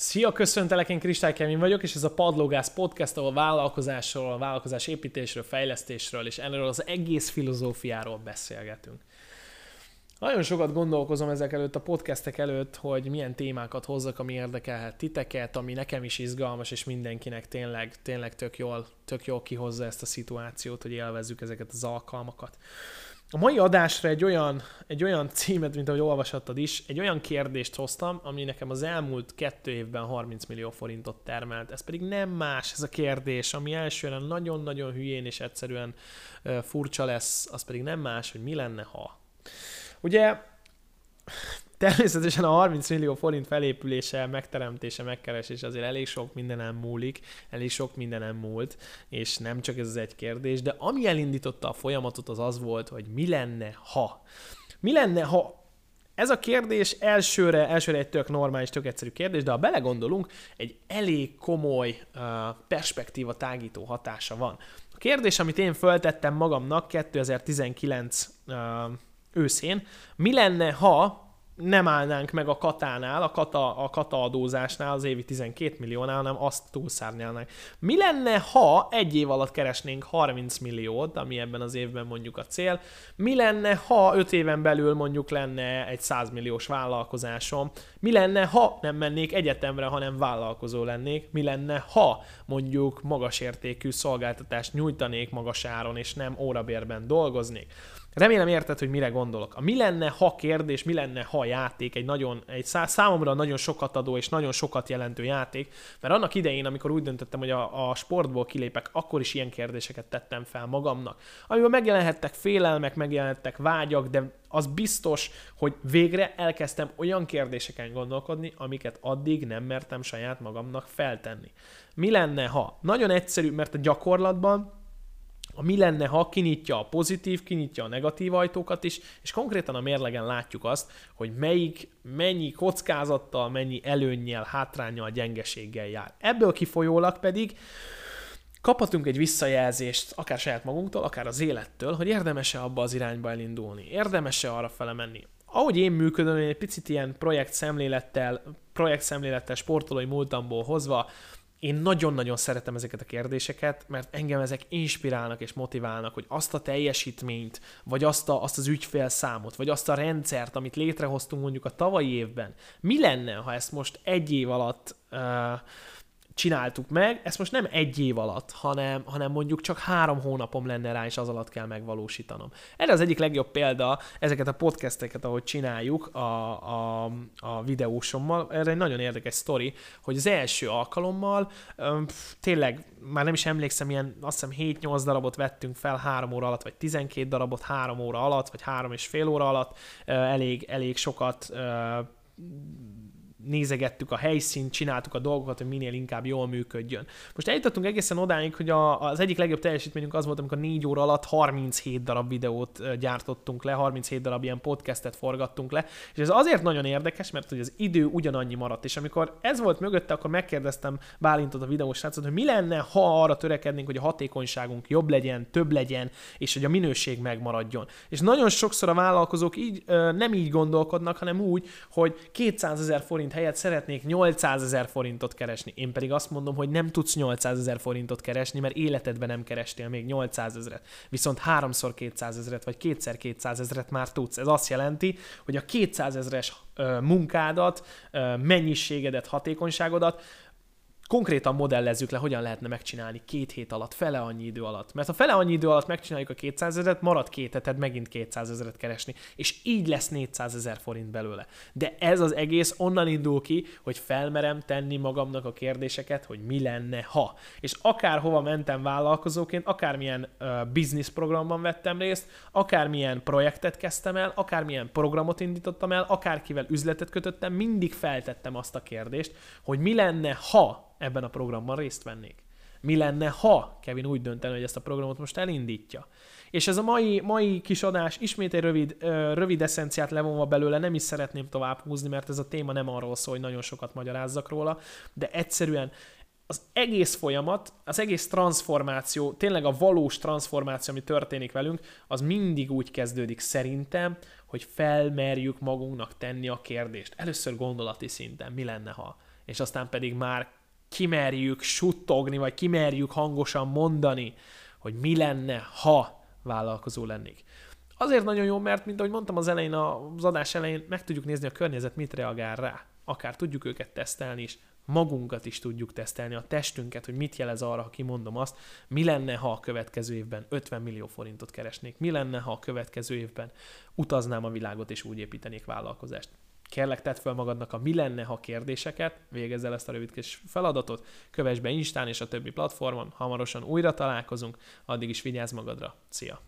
Szia, köszöntelek, én Kristály Kevin vagyok, és ez a Padlógász podcast, ahol vállalkozásról, vállalkozás építésről, fejlesztésről és erről az egész filozófiáról beszélgetünk. Nagyon sokat gondolkozom ezek előtt a podcastek előtt, hogy milyen témákat hozzak, ami érdekelhet titeket, ami nekem is izgalmas, és mindenkinek tényleg, tényleg tök jól, tök jól kihozza ezt a szituációt, hogy élvezzük ezeket az alkalmakat. A mai adásra egy olyan, egy olyan címet, mint ahogy olvashattad is, egy olyan kérdést hoztam, ami nekem az elmúlt kettő évben 30 millió forintot termelt. Ez pedig nem más ez a kérdés, ami elsőre nagyon-nagyon hülyén és egyszerűen furcsa lesz, az pedig nem más, hogy mi lenne, ha. Ugye Természetesen a 30 millió forint felépülése, megteremtése, megkeresése azért elég sok mindenem múlik, elég sok mindenem múlt, és nem csak ez az egy kérdés, de ami elindította a folyamatot az az volt, hogy mi lenne, ha. Mi lenne, ha ez a kérdés elsőre, elsőre egy tök normális, tök egyszerű kérdés, de ha belegondolunk, egy elég komoly uh, perspektíva tágító hatása van. A kérdés, amit én föltettem magamnak 2019 uh, őszén, mi lenne, ha nem állnánk meg a katánál, a kata, a kata adózásnál, az évi 12 milliónál, hanem azt túlszárnyalnánk. Mi lenne, ha egy év alatt keresnénk 30 milliót, ami ebben az évben mondjuk a cél? Mi lenne, ha 5 éven belül mondjuk lenne egy 100 milliós vállalkozásom? Mi lenne, ha nem mennék egyetemre, hanem vállalkozó lennék? Mi lenne, ha mondjuk magas értékű szolgáltatást nyújtanék magas áron, és nem órabérben dolgoznék? Remélem érted, hogy mire gondolok. A mi lenne, ha kérdés, mi lenne, ha játék, egy nagyon, egy számomra nagyon sokat adó és nagyon sokat jelentő játék, mert annak idején, amikor úgy döntöttem, hogy a, a sportból kilépek, akkor is ilyen kérdéseket tettem fel magamnak, amiben megjelenhettek félelmek, megjelenhettek vágyak, de az biztos, hogy végre elkezdtem olyan kérdéseken gondolkodni, amiket addig nem mertem saját magamnak feltenni. Mi lenne, ha? Nagyon egyszerű, mert a gyakorlatban a mi lenne, ha kinyitja a pozitív, kinyitja a negatív ajtókat is, és konkrétan a mérlegen látjuk azt, hogy melyik, mennyi kockázattal, mennyi előnnyel, hátrányjal, gyengeséggel jár. Ebből kifolyólag pedig kaphatunk egy visszajelzést, akár saját magunktól, akár az élettől, hogy érdemes-e abba az irányba elindulni, érdemes-e arra fele menni. Ahogy én működöm, én egy picit ilyen projekt szemlélettel, projekt szemlélettel sportolói múltamból hozva, én nagyon-nagyon szeretem ezeket a kérdéseket, mert engem ezek inspirálnak és motiválnak, hogy azt a teljesítményt, vagy azt, a, azt az ügyfélszámot, vagy azt a rendszert, amit létrehoztunk mondjuk a tavalyi évben, mi lenne, ha ezt most egy év alatt uh, csináltuk meg, ezt most nem egy év alatt, hanem, hanem mondjuk csak három hónapom lenne rá, és az alatt kell megvalósítanom. Erre az egyik legjobb példa, ezeket a podcasteket, ahogy csináljuk a, a, a videósommal, erre egy nagyon érdekes sztori, hogy az első alkalommal öm, tényleg már nem is emlékszem, ilyen azt hiszem 7-8 darabot vettünk fel három óra alatt, vagy 12 darabot három óra alatt, vagy három és fél óra alatt, elég, elég sokat nézegettük a helyszínt, csináltuk a dolgokat, hogy minél inkább jól működjön. Most eljutottunk egészen odáig, hogy a, az egyik legjobb teljesítményünk az volt, amikor 4 óra alatt 37 darab videót gyártottunk le, 37 darab ilyen podcastet forgattunk le, és ez azért nagyon érdekes, mert hogy az idő ugyanannyi maradt, és amikor ez volt mögötte, akkor megkérdeztem Bálintot a videós srácot, hogy mi lenne, ha arra törekednénk, hogy a hatékonyságunk jobb legyen, több legyen, és hogy a minőség megmaradjon. És nagyon sokszor a vállalkozók így nem így gondolkodnak, hanem úgy, hogy 200 ezer forint helyett szeretnék 800 ezer forintot keresni. Én pedig azt mondom, hogy nem tudsz 800 ezer forintot keresni, mert életedben nem kerestél még 800 ezeret. Viszont háromszor 200 ezeret, vagy kétszer 200 ezeret már tudsz. Ez azt jelenti, hogy a 200 ezeres munkádat, mennyiségedet, hatékonyságodat konkrétan modellezzük le, hogyan lehetne megcsinálni két hét alatt, fele annyi idő alatt. Mert ha fele annyi idő alatt megcsináljuk a 200 ezeret, marad két heted megint 200 ezeret keresni, és így lesz 400 ezer forint belőle. De ez az egész onnan indul ki, hogy felmerem tenni magamnak a kérdéseket, hogy mi lenne, ha. És akárhova mentem vállalkozóként, akármilyen uh, business programban vettem részt, akármilyen projektet kezdtem el, akármilyen programot indítottam el, akárkivel üzletet kötöttem, mindig feltettem azt a kérdést, hogy mi lenne, ha ebben a programban részt vennék. Mi lenne, ha Kevin úgy döntene, hogy ezt a programot most elindítja? És ez a mai, mai kis adás ismét egy rövid, rövid eszenciát levonva belőle, nem is szeretném tovább húzni, mert ez a téma nem arról szól, hogy nagyon sokat magyarázzak róla, de egyszerűen az egész folyamat, az egész transformáció, tényleg a valós transformáció, ami történik velünk, az mindig úgy kezdődik szerintem, hogy felmerjük magunknak tenni a kérdést. Először gondolati szinten, mi lenne, ha és aztán pedig már kimerjük suttogni, vagy kimerjük hangosan mondani, hogy mi lenne, ha vállalkozó lennék. Azért nagyon jó, mert, mint ahogy mondtam az elején, az adás elején, meg tudjuk nézni a környezet, mit reagál rá. Akár tudjuk őket tesztelni is, magunkat is tudjuk tesztelni, a testünket, hogy mit jelez arra, ha kimondom azt, mi lenne, ha a következő évben 50 millió forintot keresnék, mi lenne, ha a következő évben utaznám a világot és úgy építenék vállalkozást. Kérlek, tedd fel magadnak a mi lenne, ha kérdéseket, végezz el ezt a rövidkés feladatot, kövess be Instán és a többi platformon, hamarosan újra találkozunk, addig is vigyázz magadra. Szia!